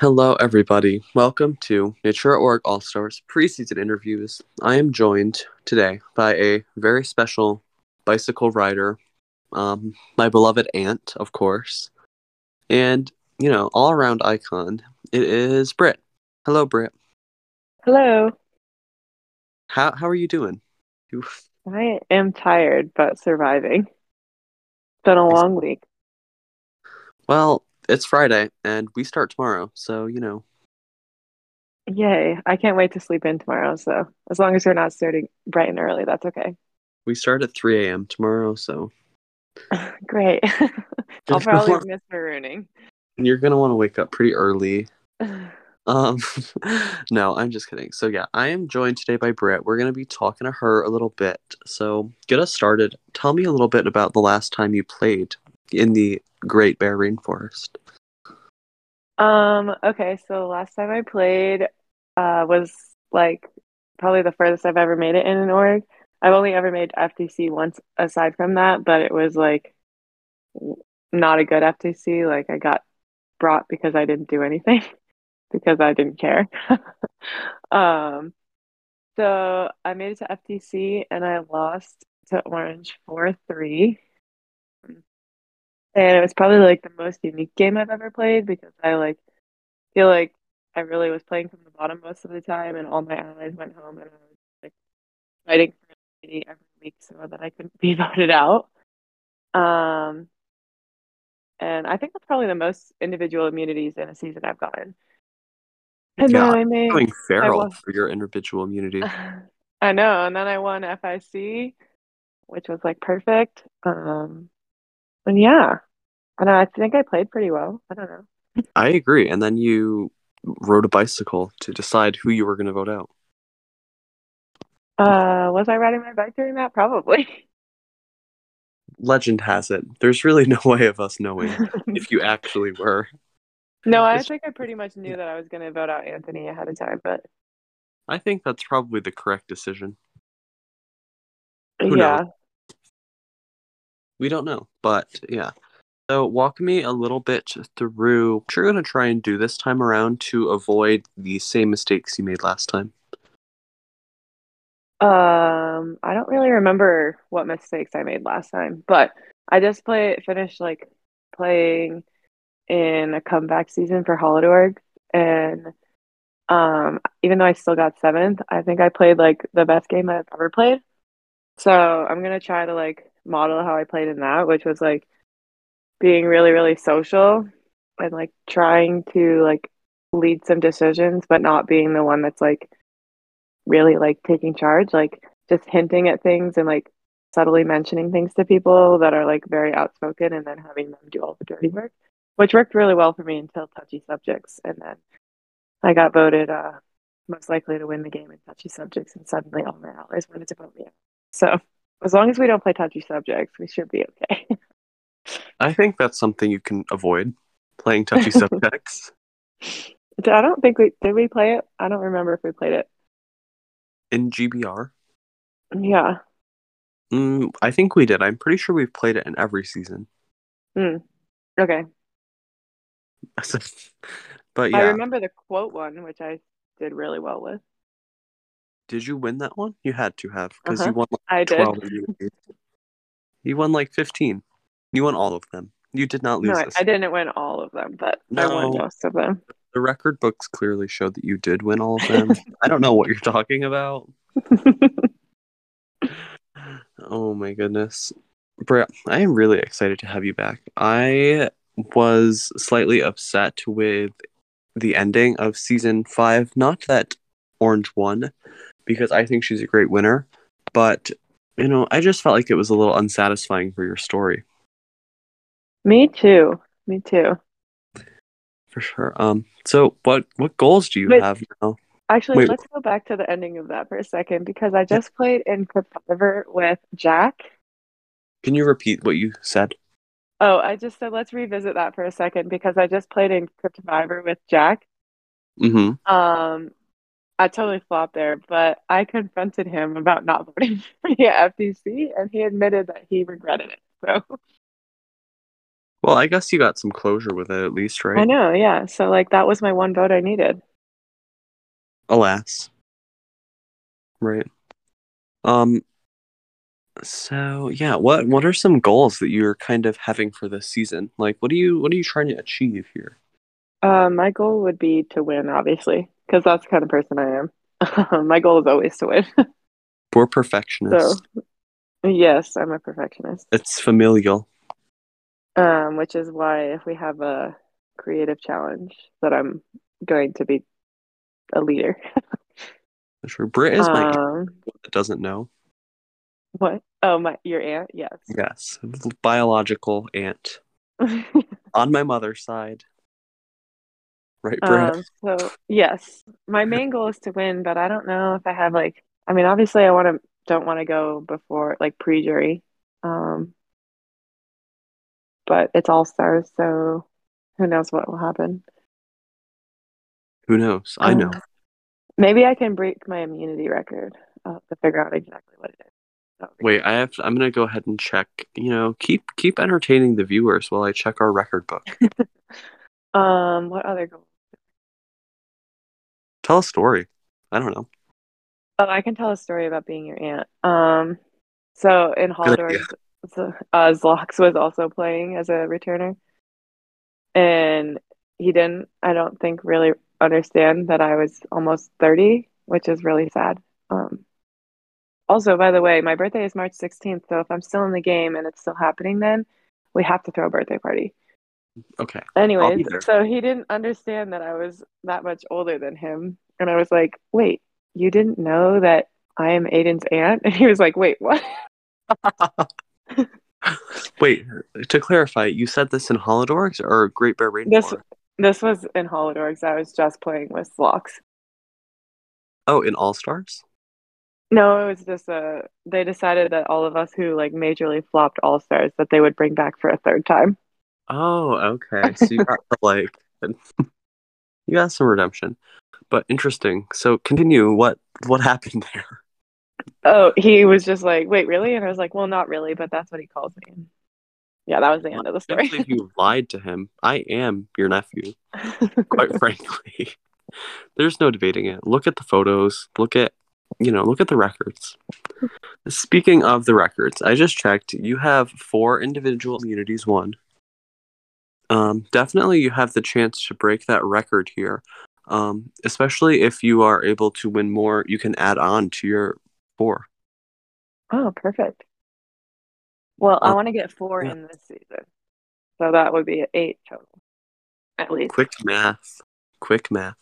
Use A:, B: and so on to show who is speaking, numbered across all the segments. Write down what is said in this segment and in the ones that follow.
A: Hello, everybody. Welcome to NaturaORG All Stars preseason interviews. I am joined today by a very special bicycle rider, um, my beloved aunt, of course, and you know, all around icon. It is Britt. Hello, Britt.
B: Hello.
A: How how are you doing? You...
B: I am tired, but surviving. It's been a long week.
A: Well, it's Friday and we start tomorrow, so you know.
B: Yay. I can't wait to sleep in tomorrow, so as long as you're not starting bright and early, that's okay.
A: We start at 3 a.m. tomorrow, so.
B: Great. I'll probably miss marooning.
A: And you're going to want to wake up pretty early. Um, no, I'm just kidding. So yeah, I am joined today by Britt. We're gonna be talking to her a little bit. So get us started. Tell me a little bit about the last time you played in the Great Bear Rainforest.
B: Um. Okay. So last time I played, uh, was like probably the furthest I've ever made it in an org. I've only ever made FTC once aside from that, but it was like not a good FTC. Like I got brought because I didn't do anything because I didn't care. um, so I made it to FTC and I lost to Orange 4 3. And it was probably like the most unique game I've ever played because I like feel like I really was playing from the bottom most of the time and all my allies went home and I was like fighting for immunity every week so that I couldn't be voted out. Um, and I think that's probably the most individual immunities in a season I've gotten.
A: And yeah, then I made going feral won, for your individual immunity.
B: I know, and then I won FIC, which was like perfect. Um, and yeah, and I think I played pretty well. I don't know.
A: I agree. And then you rode a bicycle to decide who you were going to vote out.
B: Uh, was I riding my bike during that? Probably.
A: Legend has it. There's really no way of us knowing if you actually were.
B: No, I think I pretty much knew that I was going to vote out Anthony ahead of time, but
A: I think that's probably the correct decision.
B: Who yeah. Knows?
A: We don't know, but yeah. So walk me a little bit through what you're going to try and do this time around to avoid the same mistakes you made last time.
B: Um, I don't really remember what mistakes I made last time, but I just play finished like playing in a comeback season for Holodorg. And um, even though I still got seventh, I think I played like the best game I've ever played. So I'm gonna try to like model how I played in that, which was like being really, really social and like trying to like lead some decisions, but not being the one that's like really like taking charge, like just hinting at things and like subtly mentioning things to people that are like very outspoken and then having them do all the dirty work which worked really well for me until touchy subjects. And then I got voted uh, most likely to win the game in touchy subjects, and suddenly all my allies wanted to vote me out. So as long as we don't play touchy subjects, we should be okay.
A: I think that's something you can avoid playing touchy subjects.
B: I don't think we did. We play it. I don't remember if we played it
A: in GBR.
B: Yeah.
A: Mm, I think we did. I'm pretty sure we've played it in every season.
B: Mm. Okay.
A: but yeah.
B: I remember the quote one, which I did really well with.
A: Did you win that one? You had to have because uh-huh. you won.
B: Like I
A: did. You won like fifteen. You won all of them. You did not lose.
B: No, I didn't win all of them, but no, I won most of them.
A: The record books clearly show that you did win all of them. I don't know what you're talking about. oh my goodness. Britt, I am really excited to have you back. I was slightly upset with the ending of season five. Not that Orange won, because I think she's a great winner, but you know, I just felt like it was a little unsatisfying for your story.
B: Me too. Me too.
A: For sure. Um. So, what what goals do you have now?
B: Actually, Wait. let's go back to the ending of that for a second because I just played in Cryptiver with Jack.
A: Can you repeat what you said?
B: Oh, I just said let's revisit that for a second because I just played in Cryptiver with Jack.
A: Mm-hmm.
B: Um, I totally flopped there, but I confronted him about not voting for the FTC, and he admitted that he regretted it. So,
A: Well, I guess you got some closure with it at least, right?
B: I know, yeah. So like that was my one vote I needed.
A: Alas. Right. Um so yeah, what what are some goals that you're kind of having for this season? Like what are you what are you trying to achieve here?
B: Uh, my goal would be to win, obviously, because that's the kind of person I am. my goal is always to win.
A: We're perfectionists.
B: So, yes, I'm a perfectionist.
A: It's familial.
B: Um, which is why if we have a creative challenge, that I'm going to be a leader.
A: Sure. Britt is my
B: Um,
A: aunt that doesn't know.
B: what? Oh, my your aunt? Yes.
A: Yes. Biological aunt. On my mother's side. Right?
B: Um, so yes, my main goal is to win, but I don't know if I have like. I mean, obviously, I want to don't want to go before like pre-jury. Um, but it's all stars, so who knows what will happen.
A: Who knows? I know.
B: Um, maybe I can break my immunity record uh, to figure out exactly what it is. That would be
A: Wait, I have to, I'm gonna go ahead and check. You know, keep keep entertaining the viewers while I check our record book.
B: Um, what other goals?
A: Tell a story. I don't know.
B: Oh, I can tell a story about being your aunt. Um, so in
A: idea.
B: Uh, Zlox was also playing as a returner, and he didn't, I don't think, really understand that I was almost 30, which is really sad. Um, also, by the way, my birthday is March 16th, so if I'm still in the game and it's still happening then, we have to throw a birthday party.
A: Okay.
B: Anyways, so he didn't understand that I was that much older than him. And I was like, wait, you didn't know that I am Aiden's aunt? And he was like, wait, what?
A: Wait, to clarify, you said this in Holodorks or Great Bear Rainbow?
B: This this was in Holodorks. I was just playing with Slox.
A: Oh, in All Stars?
B: No, it was just a. they decided that all of us who like majorly flopped all stars that they would bring back for a third time.
A: Oh, okay. So you got like you got some redemption. But interesting. So continue. What what happened there?
B: Oh, he was just like, wait, really? And I was like, well, not really, but that's what he calls me. Yeah, that was the end of the story.
A: you lied to him. I am your nephew, quite frankly. There's no debating it. Look at the photos. Look at you know, look at the records. Speaking of the records, I just checked. You have four individual immunities won. Um, definitely, you have the chance to break that record here. Um, especially if you are able to win more, you can add on to your four.
B: Oh, perfect. Well, I
A: Uh,
B: want to get four
A: yeah.
B: in this season. So that would be eight total, at least.
A: Quick math. Quick math.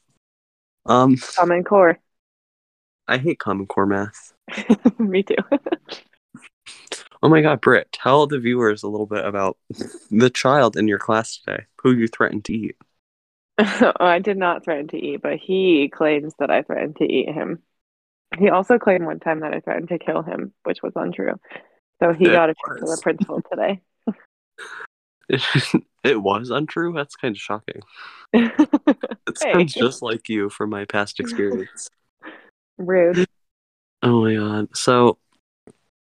A: Um,
B: Common core.
A: I hate Common Core math.
B: Me too.
A: Oh my god, Britt, tell the viewers a little bit about the child in your class today who you threatened to eat.
B: Oh, I did not threaten to eat, but he claims that I threatened to eat him. He also claimed one time that I threatened to kill him, which was untrue. So he
A: It
B: got a check to the principal today.
A: it was untrue? That's kind of shocking. It sounds just like you from my past experience.
B: Rude.
A: oh my god. So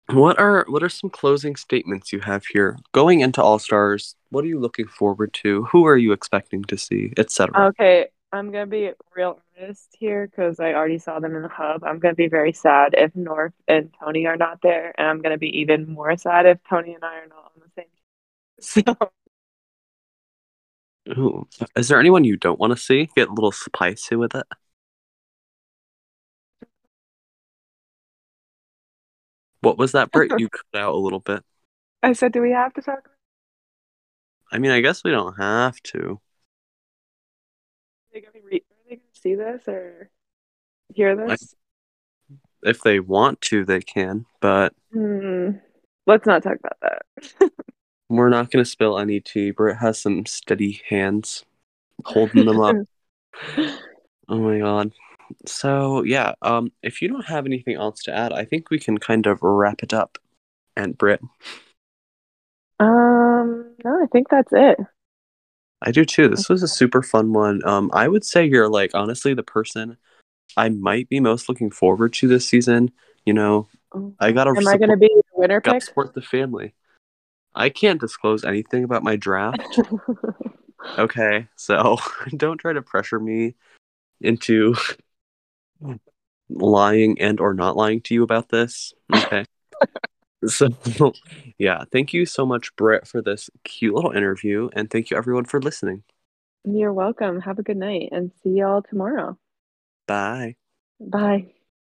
A: what are what are some closing statements you have here? Going into All Stars, what are you looking forward to? Who are you expecting to see, etc.
B: Okay, I'm gonna be real honest here because I already saw them in the hub. I'm gonna be very sad if North and Tony are not there, and I'm gonna be even more sad if Tony and I are not on the same team. So
A: Ooh. Is there anyone you don't want to see? Get a little spicy with it. What was that, Britt? You cut out a little bit.
B: I said, do we have to talk?
A: I mean, I guess we don't have to.
B: Are they gonna, re- are they gonna see this or hear this?
A: If they want to, they can, but
B: Hmm. Let's not talk about that.
A: we're not going to spill any tea. Britt has some steady hands holding them up. Oh my god. So, yeah, um, if you don't have anything else to add, I think we can kind of wrap it up. And Britt,
B: um, no, I think that's it.
A: I do too. This was a super fun one. Um, I would say you're like honestly the person I might be most looking forward to this season. You know, I gotta
B: Am I gonna be the winner
A: gotta
B: pick?
A: support the family. I can't disclose anything about my draft. okay, so don't try to pressure me into lying and or not lying to you about this. Okay. so yeah, thank you so much, Britt, for this cute little interview, and thank you everyone for listening.
B: You're welcome. Have a good night and see y'all tomorrow.
A: Bye.
B: Bye.